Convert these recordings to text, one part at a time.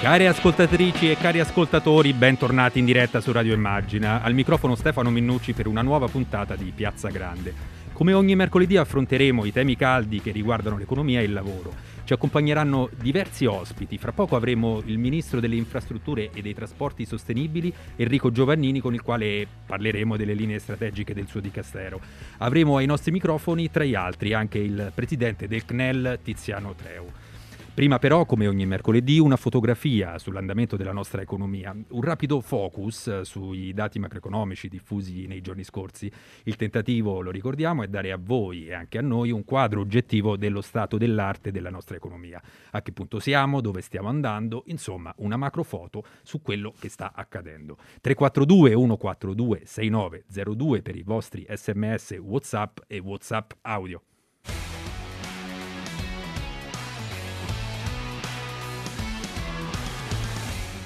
Cari ascoltatrici e cari ascoltatori, bentornati in diretta su Radio Immagina. Al microfono Stefano Minnucci per una nuova puntata di Piazza Grande. Come ogni mercoledì affronteremo i temi caldi che riguardano l'economia e il lavoro. Ci accompagneranno diversi ospiti. Fra poco avremo il ministro delle infrastrutture e dei trasporti sostenibili, Enrico Giovannini, con il quale parleremo delle linee strategiche del suo dicastero. Avremo ai nostri microfoni tra gli altri anche il presidente del CNEL, Tiziano Treu. Prima però, come ogni mercoledì, una fotografia sull'andamento della nostra economia, un rapido focus eh, sui dati macroeconomici diffusi nei giorni scorsi. Il tentativo, lo ricordiamo, è dare a voi e anche a noi un quadro oggettivo dello stato dell'arte della nostra economia. A che punto siamo, dove stiamo andando, insomma, una macrofoto su quello che sta accadendo. 342 142 6902 per i vostri sms WhatsApp e WhatsApp audio.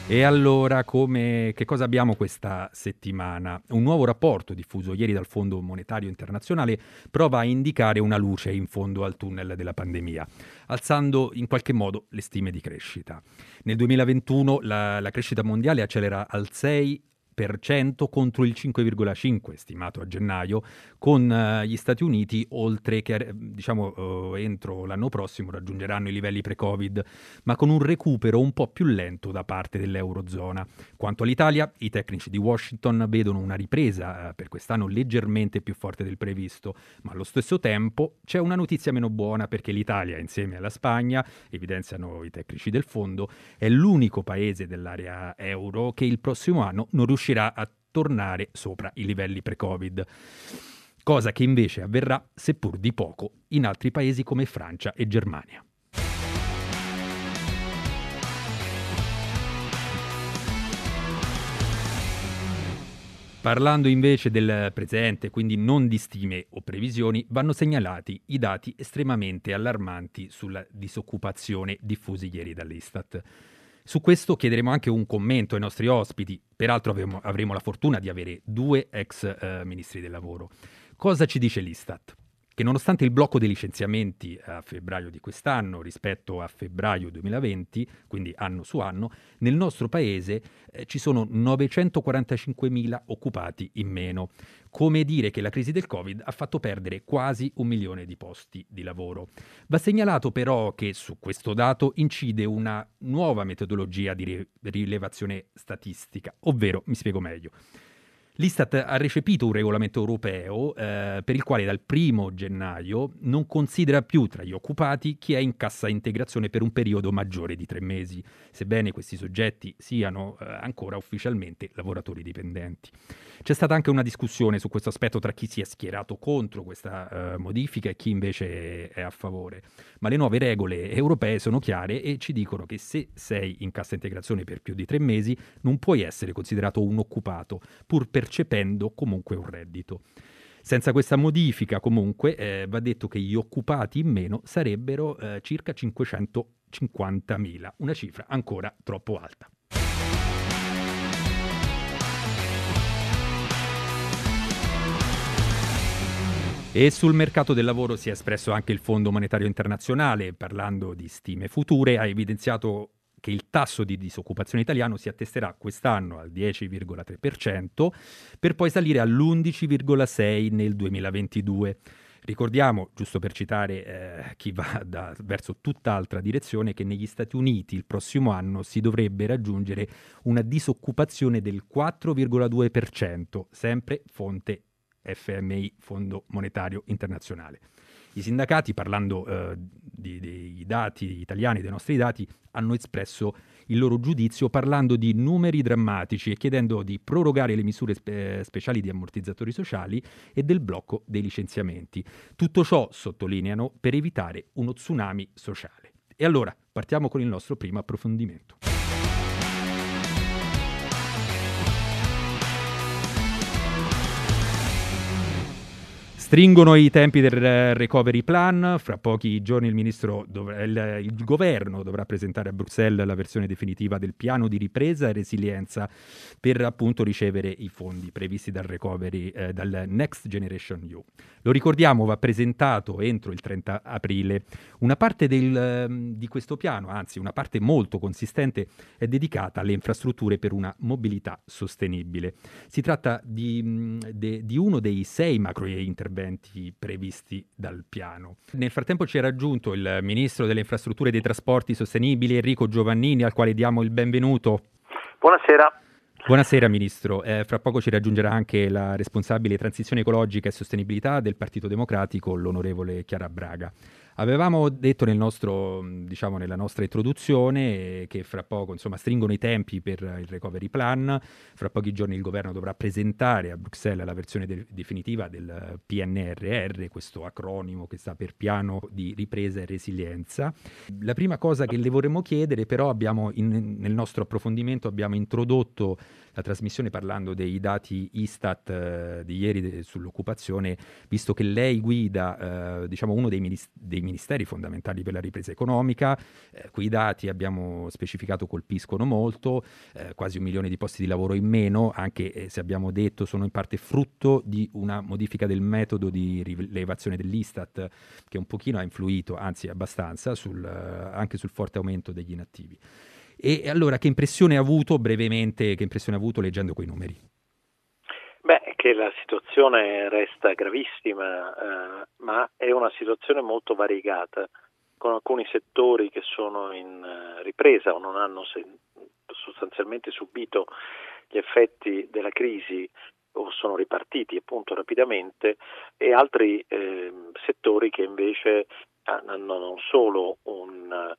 E allora, come, che cosa abbiamo questa settimana? Un nuovo rapporto diffuso ieri dal Fondo Monetario Internazionale prova a indicare una luce in fondo al tunnel della pandemia, alzando in qualche modo le stime di crescita. Nel 2021 la, la crescita mondiale accelera al 6 contro il 5,5 stimato a gennaio, con uh, gli Stati Uniti oltre che diciamo uh, entro l'anno prossimo raggiungeranno i livelli pre-Covid, ma con un recupero un po' più lento da parte dell'Eurozona. Quanto all'Italia, i tecnici di Washington vedono una ripresa per quest'anno leggermente più forte del previsto, ma allo stesso tempo c'è una notizia meno buona perché l'Italia, insieme alla Spagna, evidenziano i tecnici del fondo, è l'unico paese dell'area euro che il prossimo anno non riuscirà riuscirà a tornare sopra i livelli pre-Covid. Cosa che invece avverrà, seppur di poco, in altri paesi come Francia e Germania. Parlando invece del presente, quindi non di stime o previsioni, vanno segnalati i dati estremamente allarmanti sulla disoccupazione diffusi ieri dall'Istat. Su questo chiederemo anche un commento ai nostri ospiti, peraltro avremo, avremo la fortuna di avere due ex eh, ministri del lavoro. Cosa ci dice l'Istat? Che nonostante il blocco dei licenziamenti a febbraio di quest'anno rispetto a febbraio 2020, quindi anno su anno, nel nostro paese eh, ci sono 945.000 occupati in meno. Come dire che la crisi del Covid ha fatto perdere quasi un milione di posti di lavoro. Va segnalato però che su questo dato incide una nuova metodologia di rilevazione statistica, ovvero, mi spiego meglio, L'Istat ha recepito un regolamento europeo eh, per il quale dal 1 gennaio non considera più tra gli occupati chi è in cassa integrazione per un periodo maggiore di tre mesi, sebbene questi soggetti siano eh, ancora ufficialmente lavoratori dipendenti. C'è stata anche una discussione su questo aspetto tra chi si è schierato contro questa uh, modifica e chi invece è a favore. Ma le nuove regole europee sono chiare e ci dicono che se sei in cassa integrazione per più di tre mesi non puoi essere considerato un occupato, pur percependo comunque un reddito. Senza questa modifica, comunque, eh, va detto che gli occupati in meno sarebbero eh, circa 550.000, una cifra ancora troppo alta. E sul mercato del lavoro si è espresso anche il Fondo Monetario Internazionale, parlando di stime future, ha evidenziato che il tasso di disoccupazione italiano si attesterà quest'anno al 10,3% per poi salire all'11,6% nel 2022. Ricordiamo, giusto per citare eh, chi va da, verso tutt'altra direzione, che negli Stati Uniti il prossimo anno si dovrebbe raggiungere una disoccupazione del 4,2%, sempre fonte FMI, Fondo Monetario Internazionale. I sindacati, parlando eh, di, dei dati italiani, dei nostri dati, hanno espresso il loro giudizio parlando di numeri drammatici e chiedendo di prorogare le misure spe- speciali di ammortizzatori sociali e del blocco dei licenziamenti. Tutto ciò, sottolineano, per evitare uno tsunami sociale. E allora partiamo con il nostro primo approfondimento. Stringono i tempi del recovery plan, fra pochi giorni il, dovrà, il, il, governo dovrà presentare a Bruxelles la versione definitiva del piano di ripresa e resilienza per appunto ricevere i fondi previsti dal recovery, eh, dal Next Generation EU. Lo ricordiamo, va presentato entro il 30 aprile. Una parte del, ehm, di questo piano, anzi una parte molto consistente, è dedicata alle infrastrutture per una mobilità sostenibile. Si tratta di, de, di uno dei sei macro interventi previsti dal piano. Nel frattempo ci è raggiunto il Ministro delle Infrastrutture e dei Trasporti Sostenibili, Enrico Giovannini, al quale diamo il benvenuto. Buonasera. Buonasera Ministro, eh, fra poco ci raggiungerà anche la responsabile transizione ecologica e sostenibilità del Partito Democratico, l'onorevole Chiara Braga. Avevamo detto nel nostro, diciamo, nella nostra introduzione che fra poco insomma, stringono i tempi per il recovery plan, fra pochi giorni il governo dovrà presentare a Bruxelles la versione de- definitiva del PNRR, questo acronimo che sta per piano di ripresa e resilienza. La prima cosa che le vorremmo chiedere però abbiamo in, nel nostro approfondimento abbiamo introdotto la trasmissione parlando dei dati Istat eh, di ieri de- sull'occupazione, visto che lei guida eh, diciamo uno dei, minis- dei, ministeri fondamentali per la ripresa economica, eh, quei dati abbiamo specificato colpiscono molto, eh, quasi un milione di posti di lavoro in meno, anche eh, se abbiamo detto sono in parte frutto di una modifica del metodo di rilevazione dell'Istat che un pochino ha influito, anzi abbastanza, sul, eh, anche sul forte aumento degli inattivi. E allora che impressione ha avuto brevemente, che impressione ha avuto leggendo quei numeri? Beh, che la situazione resta gravissima, eh, ma è una situazione molto variegata, con alcuni settori che sono in uh, ripresa o non hanno se- sostanzialmente subito gli effetti della crisi o sono ripartiti appunto rapidamente e altri eh, settori che invece hanno non solo un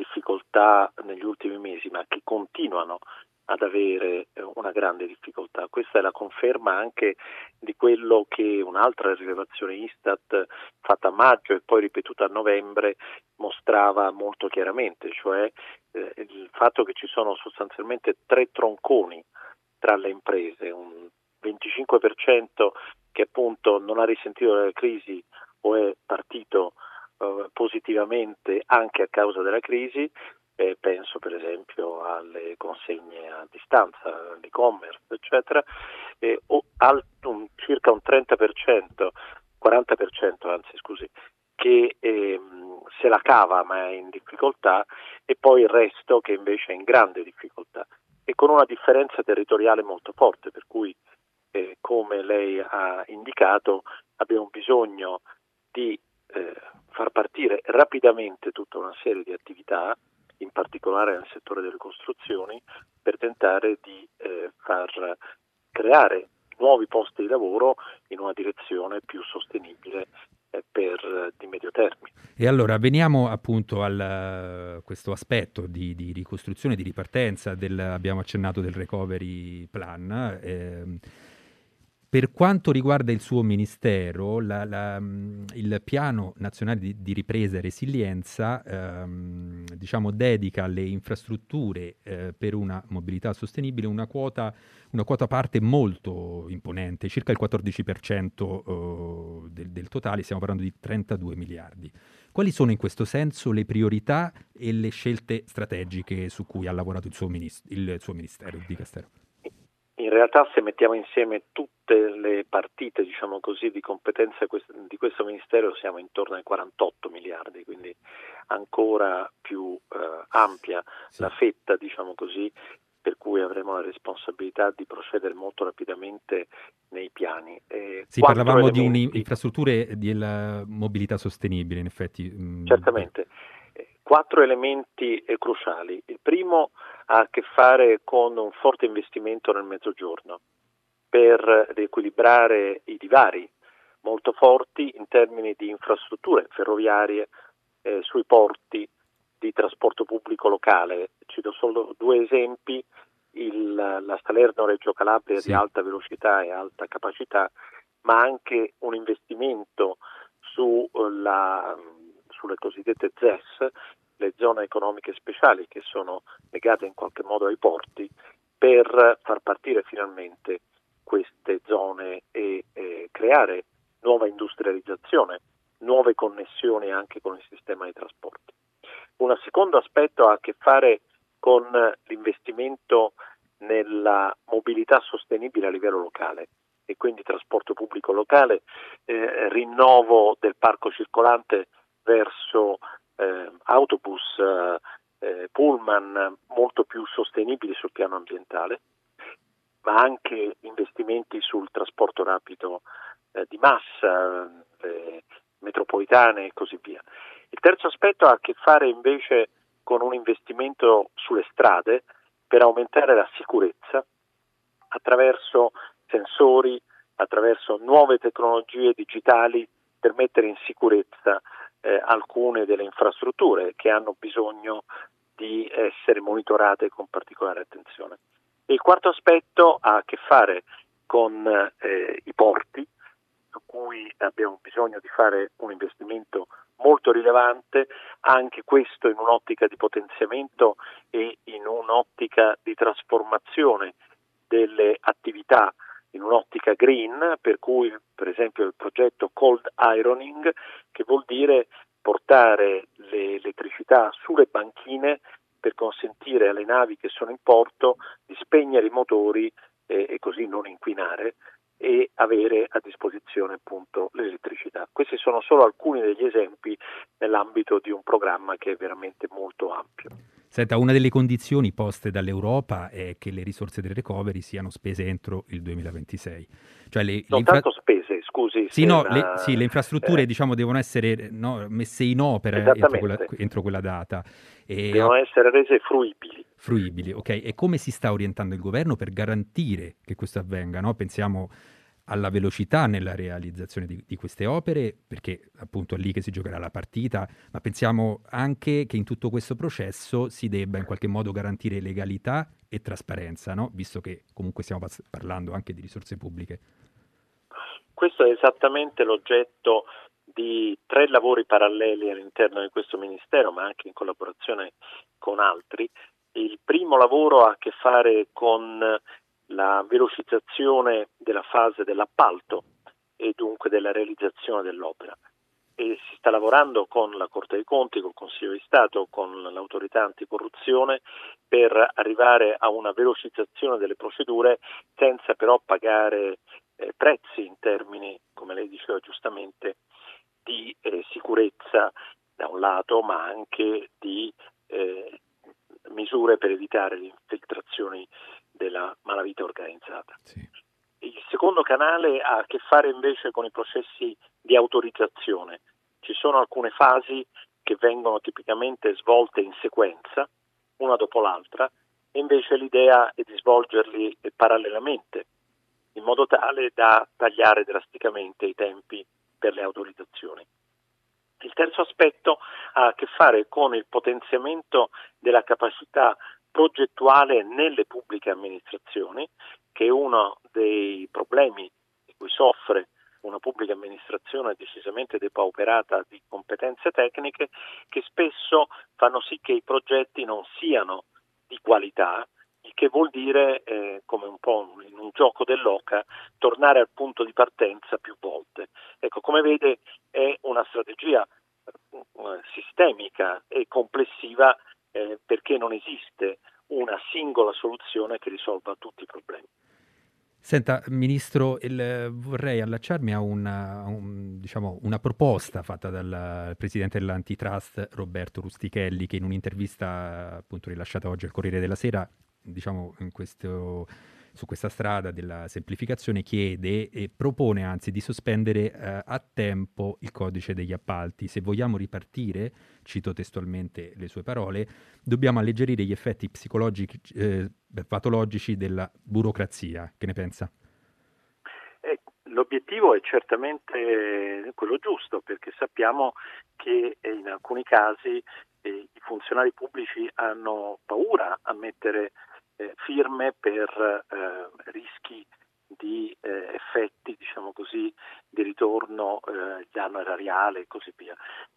difficoltà negli ultimi mesi, ma che continuano ad avere eh, una grande difficoltà. Questa è la conferma anche di quello che un'altra rilevazione Istat fatta a maggio e poi ripetuta a novembre mostrava molto chiaramente, cioè eh, il fatto che ci sono sostanzialmente tre tronconi tra le imprese, un 25% che appunto non ha risentito della crisi o è partito eh, positivamente anche a causa della crisi, eh, penso per esempio alle consegne a distanza, all'e-commerce, eccetera, eh, o al, un, circa un 30%, 40% anzi scusi, che ehm, se la cava ma è in difficoltà e poi il resto che invece è in grande difficoltà e con una differenza territoriale molto forte, per cui eh, come lei ha indicato abbiamo bisogno partire rapidamente tutta una serie di attività, in particolare nel settore delle costruzioni, per tentare di eh, far creare nuovi posti di lavoro in una direzione più sostenibile eh, per, di medio termine. E allora veniamo appunto a questo aspetto di, di, ricostruzione, di ripartenza, del, abbiamo accennato del recovery plan. Eh, per quanto riguarda il suo ministero, la, la, il piano nazionale di, di ripresa e resilienza ehm, diciamo, dedica alle infrastrutture eh, per una mobilità sostenibile una quota, una quota parte molto imponente, circa il 14% eh, del, del totale, stiamo parlando di 32 miliardi. Quali sono in questo senso le priorità e le scelte strategiche su cui ha lavorato il suo, minist- il suo ministero, il Dicastero? In realtà se mettiamo insieme tutte le partite diciamo così, di competenza di questo Ministero siamo intorno ai 48 miliardi, quindi ancora più eh, ampia sì. la fetta diciamo così, per cui avremo la responsabilità di procedere molto rapidamente nei piani. Eh, sì, parlavamo elementi... di un'infrastrutture di mobilità sostenibile in effetti. Mm. Certamente. Quattro elementi eh, cruciali. Il primo ha a che fare con un forte investimento nel mezzogiorno per riequilibrare i divari molto forti in termini di infrastrutture ferroviarie, eh, sui porti, di trasporto pubblico locale. Cito solo due esempi, il, la Salerno-Reggio Calabria sì. di alta velocità e alta capacità, ma anche un investimento su eh, la, sulle cosiddette ZES, le zone economiche speciali che sono legate in qualche modo ai porti, per far partire finalmente queste zone e eh, creare nuova industrializzazione, nuove connessioni anche con il sistema di trasporti. Un secondo aspetto ha a che fare con l'investimento nella mobilità sostenibile a livello locale e quindi trasporto pubblico locale, eh, rinnovo del parco circolante verso eh, autobus, eh, pullman molto più sostenibili sul piano ambientale, ma anche investimenti sul trasporto rapido eh, di massa, eh, metropolitane e così via. Il terzo aspetto ha a che fare invece con un investimento sulle strade per aumentare la sicurezza attraverso sensori, attraverso nuove tecnologie digitali per mettere in sicurezza eh, alcune delle infrastrutture che hanno bisogno di essere monitorate con particolare attenzione. Il quarto aspetto ha a che fare con eh, i porti, su cui abbiamo bisogno di fare un investimento molto rilevante, anche questo in un'ottica di potenziamento e in un'ottica di trasformazione delle attività in un'ottica green, per cui per esempio il progetto Cold Ironing, che vuol dire portare l'elettricità sulle banchine per consentire alle navi che sono in porto di spegnere i motori eh, e così non inquinare e avere a disposizione appunto l'elettricità. Questi sono solo alcuni degli esempi nell'ambito di un programma che è veramente molto ampio. Senta, una delle condizioni poste dall'Europa è che le risorse del recovery siano spese entro il 2026. Cioè le, non le infra... tanto spese, scusi. Sì, no, una... le, sì, le, infrastrutture eh... diciamo, devono essere no, messe in opera entro quella, entro quella, data. E... Devono essere rese fruibili. Fruibili, ok. E come si sta orientando il governo per garantire che questo avvenga? No? Pensiamo alla velocità nella realizzazione di, di, queste opere, perché appunto è lì che si giocherà la partita, ma pensiamo anche che in tutto questo processo si debba in qualche modo garantire legalità e trasparenza, no? visto che comunque stiamo parlando anche di risorse pubbliche. Questo è esattamente l'oggetto di tre lavori paralleli all'interno di questo Ministero, ma anche in collaborazione con altri. Il primo lavoro ha a che fare con la velocizzazione della fase dell'appalto e dunque della realizzazione dell'opera. E si sta lavorando con la Corte dei Conti, col Consiglio di Stato, con l'autorità anticorruzione per arrivare a una velocizzazione delle procedure senza però pagare eh, prezzi in termini, come lei diceva giustamente, di eh, sicurezza da un lato, ma anche di eh, misure per evitare le infiltrazioni della malavita organizzata. Sì. Il secondo canale ha a che fare invece con i processi di autorizzazione. Ci sono alcune fasi che vengono tipicamente svolte in sequenza, una dopo l'altra, e invece l'idea è di svolgerli parallelamente, in modo tale da tagliare drasticamente i tempi per le autorizzazioni. Il terzo aspetto ha a che fare con il potenziamento della capacità progettuale nelle pubbliche amministrazioni, che è uno dei problemi di cui soffre una pubblica amministrazione decisamente depauperata di competenze tecniche, che spesso fanno sì che i progetti non siano di qualità, il che vuol dire, eh, come un po' in un gioco dell'oca, tornare al punto di partenza più volte. Ecco, come vede è una strategia eh, sistemica e complessiva eh, perché non esiste una singola soluzione che risolva tutti i problemi. Senta, Ministro, il, vorrei allacciarmi a una, un, diciamo, una, proposta fatta dal Presidente dell'Antitrust Roberto Rustichelli che in un'intervista appunto rilasciata oggi al Corriere della Sera, diciamo questo su questa strada della semplificazione chiede e propone anzi di sospendere eh, a tempo il codice degli appalti. Se vogliamo ripartire, cito testualmente le sue parole, dobbiamo alleggerire gli effetti psicologici, eh, patologici della burocrazia. Che ne pensa? Eh, l'obiettivo è certamente quello giusto perché sappiamo che in alcuni casi eh, i funzionari pubblici hanno paura a mettere eh, firme per eh, rischi di eh, effetti, diciamo così, di ritorno eh, danno erariale e così via.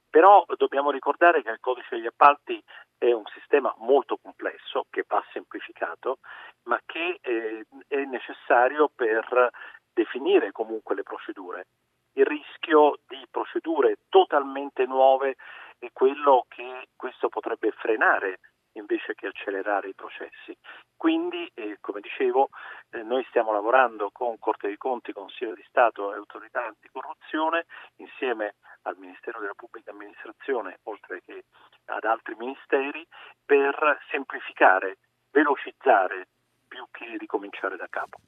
Però dobbiamo ricordare che il codice degli appalti è un sistema molto complesso che va semplificato, ma che eh, è necessario per definire comunque le procedure. Il rischio di procedure totalmente nuove è quello che questo potrebbe frenare invece che accelerare i processi. Quindi, eh, come dicevo, eh, noi stiamo lavorando con Corte dei Conti, Consiglio di Stato e Autorità Anticorruzione insieme al Ministero della Pubblica Amministrazione, oltre che ad altri ministeri, per semplificare, velocizzare più che ricominciare da capo.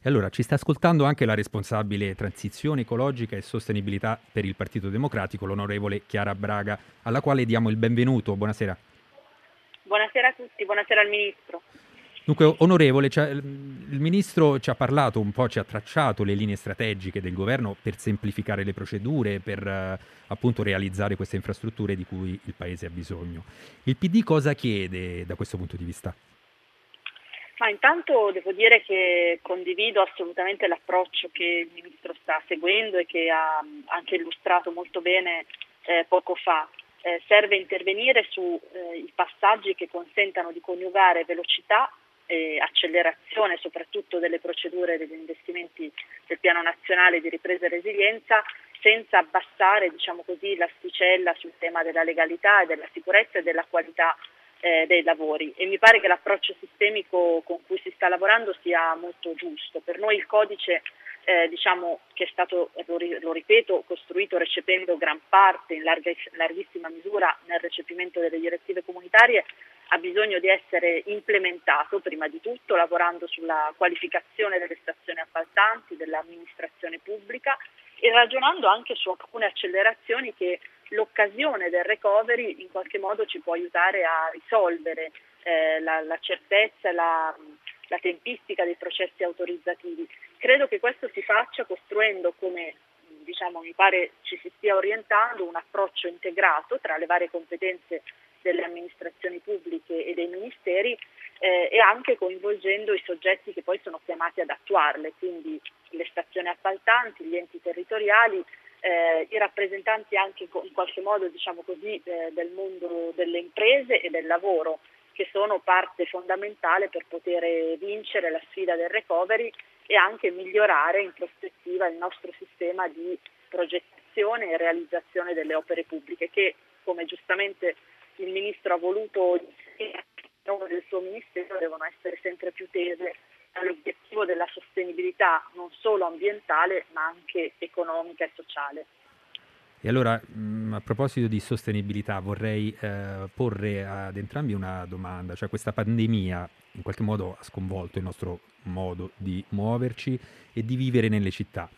E allora ci sta ascoltando anche la responsabile transizione ecologica e sostenibilità per il Partito Democratico, l'onorevole Chiara Braga, alla quale diamo il benvenuto. Buonasera. Buonasera a tutti, buonasera al Ministro. Dunque, onorevole, cioè, il Ministro ci ha parlato un po', ci ha tracciato le linee strategiche del governo per semplificare le procedure, per eh, appunto realizzare queste infrastrutture di cui il Paese ha bisogno. Il PD cosa chiede da questo punto di vista? Ma intanto devo dire che condivido assolutamente l'approccio che il Ministro sta seguendo e che ha anche illustrato molto bene eh, poco fa eh, serve intervenire sui eh, passaggi che consentano di coniugare velocità e accelerazione soprattutto delle procedure degli investimenti del piano nazionale di ripresa e resilienza senza abbassare diciamo così, l'asticella sul tema della legalità e della sicurezza e della qualità eh, dei lavori e mi pare che l'approccio sistemico con cui si sta lavorando sia molto giusto. Per noi il codice eh, diciamo che è stato, lo, ripeto, costruito recependo gran parte, in larghissima misura nel recepimento delle direttive comunitarie, ha bisogno di essere implementato prima di tutto lavorando sulla qualificazione delle stazioni appaltanti, dell'amministrazione pubblica e ragionando anche su alcune accelerazioni che l'occasione del recovery in qualche modo ci può aiutare a risolvere eh, la, la, certezza, la, la tempistica dei processi autorizzativi. Credo che questo si faccia costruendo come diciamo, mi pare ci si stia orientando un approccio integrato tra le varie competenze delle amministrazioni pubbliche e dei ministeri eh, e anche coinvolgendo i soggetti che poi sono chiamati ad attuarle, quindi le stazioni appaltanti, gli enti territoriali, eh, i rappresentanti anche in qualche modo diciamo così, eh, del mondo delle imprese e del lavoro che sono parte fondamentale per poter vincere la sfida del recovery e anche migliorare in prospettiva il nostro sistema di progettazione e realizzazione delle opere pubbliche che, come giustamente il Ministro ha voluto dire nome del suo Ministero, devono essere sempre più tese all'obiettivo della sostenibilità non solo ambientale ma anche economica e sociale. E allora, mm, a proposito di sostenibilità, vorrei eh, porre ad entrambi una domanda, cioè questa pandemia in qualche modo ha sconvolto il nostro modo di muoverci e di vivere nelle città.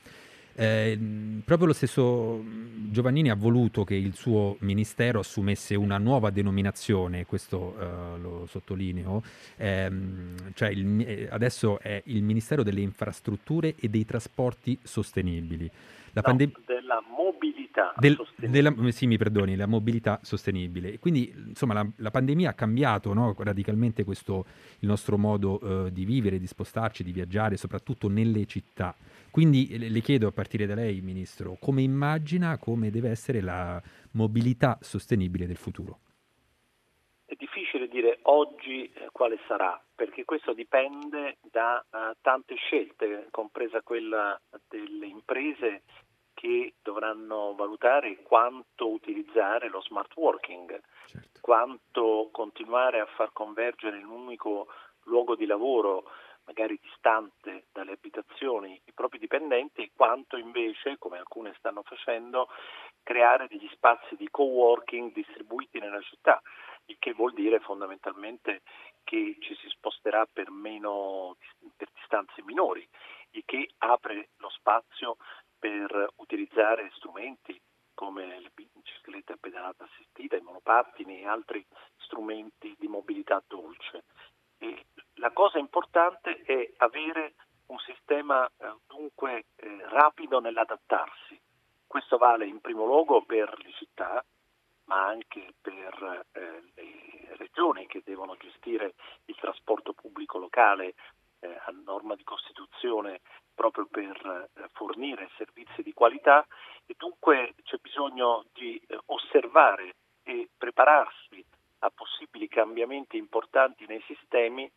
Eh, proprio lo stesso Giovannini ha voluto che il suo ministero assumesse una nuova denominazione, questo eh, lo sottolineo, ehm, cioè il, eh, adesso è il Ministero delle Infrastrutture e dei Trasporti Sostenibili. La no, pandem- della mobilità del, della, sì, mi perdoni, la mobilità sostenibile. Quindi, insomma, la, la pandemia ha cambiato no, radicalmente questo, il nostro modo eh, di vivere, di spostarci, di viaggiare, soprattutto nelle città. Quindi le chiedo a partire da lei, Ministro, come immagina, come deve essere la mobilità sostenibile del futuro? Dire oggi eh, quale sarà, perché questo dipende da uh, tante scelte, compresa quella delle imprese che dovranno valutare quanto utilizzare lo smart working, certo. quanto continuare a far convergere in un unico luogo di lavoro magari distante dalle abitazioni i propri dipendenti e quanto invece, come alcune stanno facendo, creare degli spazi di co-working distribuiti nella città, il che vuol dire fondamentalmente che ci si sposterà per, meno, per distanze minori, il che apre lo spazio per utilizzare strumenti come le biciclette a pedalata assistita, i monopattini e altri strumenti di mobilità dolce. E la cosa importante è avere un sistema eh, dunque eh, rapido nell'adattarsi. Questo vale in primo luogo per le città, ma anche per eh, le regioni che devono gestire il trasporto pubblico locale eh, a norma di Costituzione proprio per eh, fornire servizi di qualità. E dunque c'è bisogno di eh, osservare e prepararsi a possibili cambiamenti importanti nei sistemi.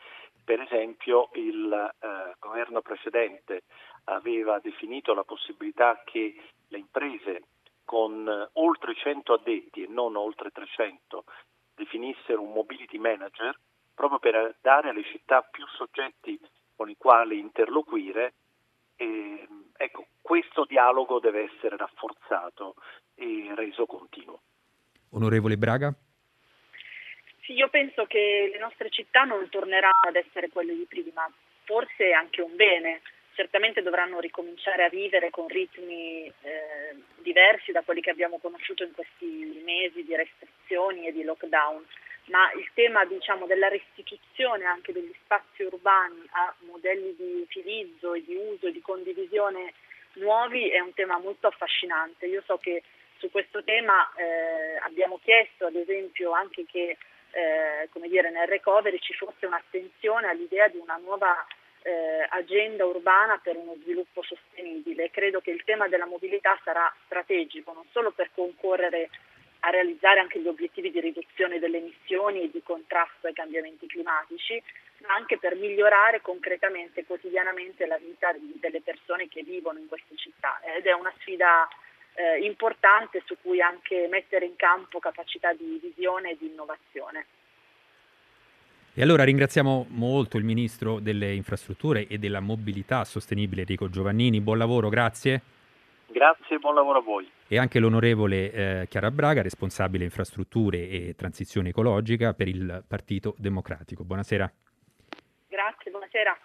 Per esempio il eh, governo precedente aveva definito la possibilità che le imprese con eh, oltre 100 addetti non oltre 300 definissero un mobility manager proprio per dare alle città più soggetti con i quali interloquire. E, ecco, questo dialogo deve essere rafforzato e reso continuo. Onorevole Braga? Sì, io penso che le nostre città non torneranno ad essere quelle di prima, forse è anche un bene, certamente dovranno ricominciare a vivere con ritmi eh, diversi da quelli che abbiamo conosciuto in questi mesi di restrizioni e di lockdown, ma il tema diciamo, della restituzione anche degli spazi urbani a modelli di utilizzo e di uso e di condivisione nuovi è un tema molto affascinante. Io so che su questo tema eh, abbiamo chiesto ad esempio anche che eh, come dire, nel recovery ci fosse un'attenzione all'idea di una nuova eh, agenda urbana per uno sviluppo sostenibile. Credo che il tema della mobilità sarà strategico non solo per concorrere a realizzare anche gli obiettivi di riduzione delle emissioni e di contrasto ai cambiamenti climatici, ma anche per migliorare concretamente e quotidianamente la vita delle persone che vivono in queste città. Ed è una sfida eh, importante su cui anche mettere in campo capacità di visione e di innovazione. E allora ringraziamo molto il Ministro delle Infrastrutture e della Mobilità Sostenibile Enrico Giovannini. Buon lavoro, grazie. Grazie, buon lavoro a voi. E anche l'onorevole eh, Chiara Braga, responsabile infrastrutture e transizione ecologica per il Partito Democratico. Buonasera. Grazie, buonasera.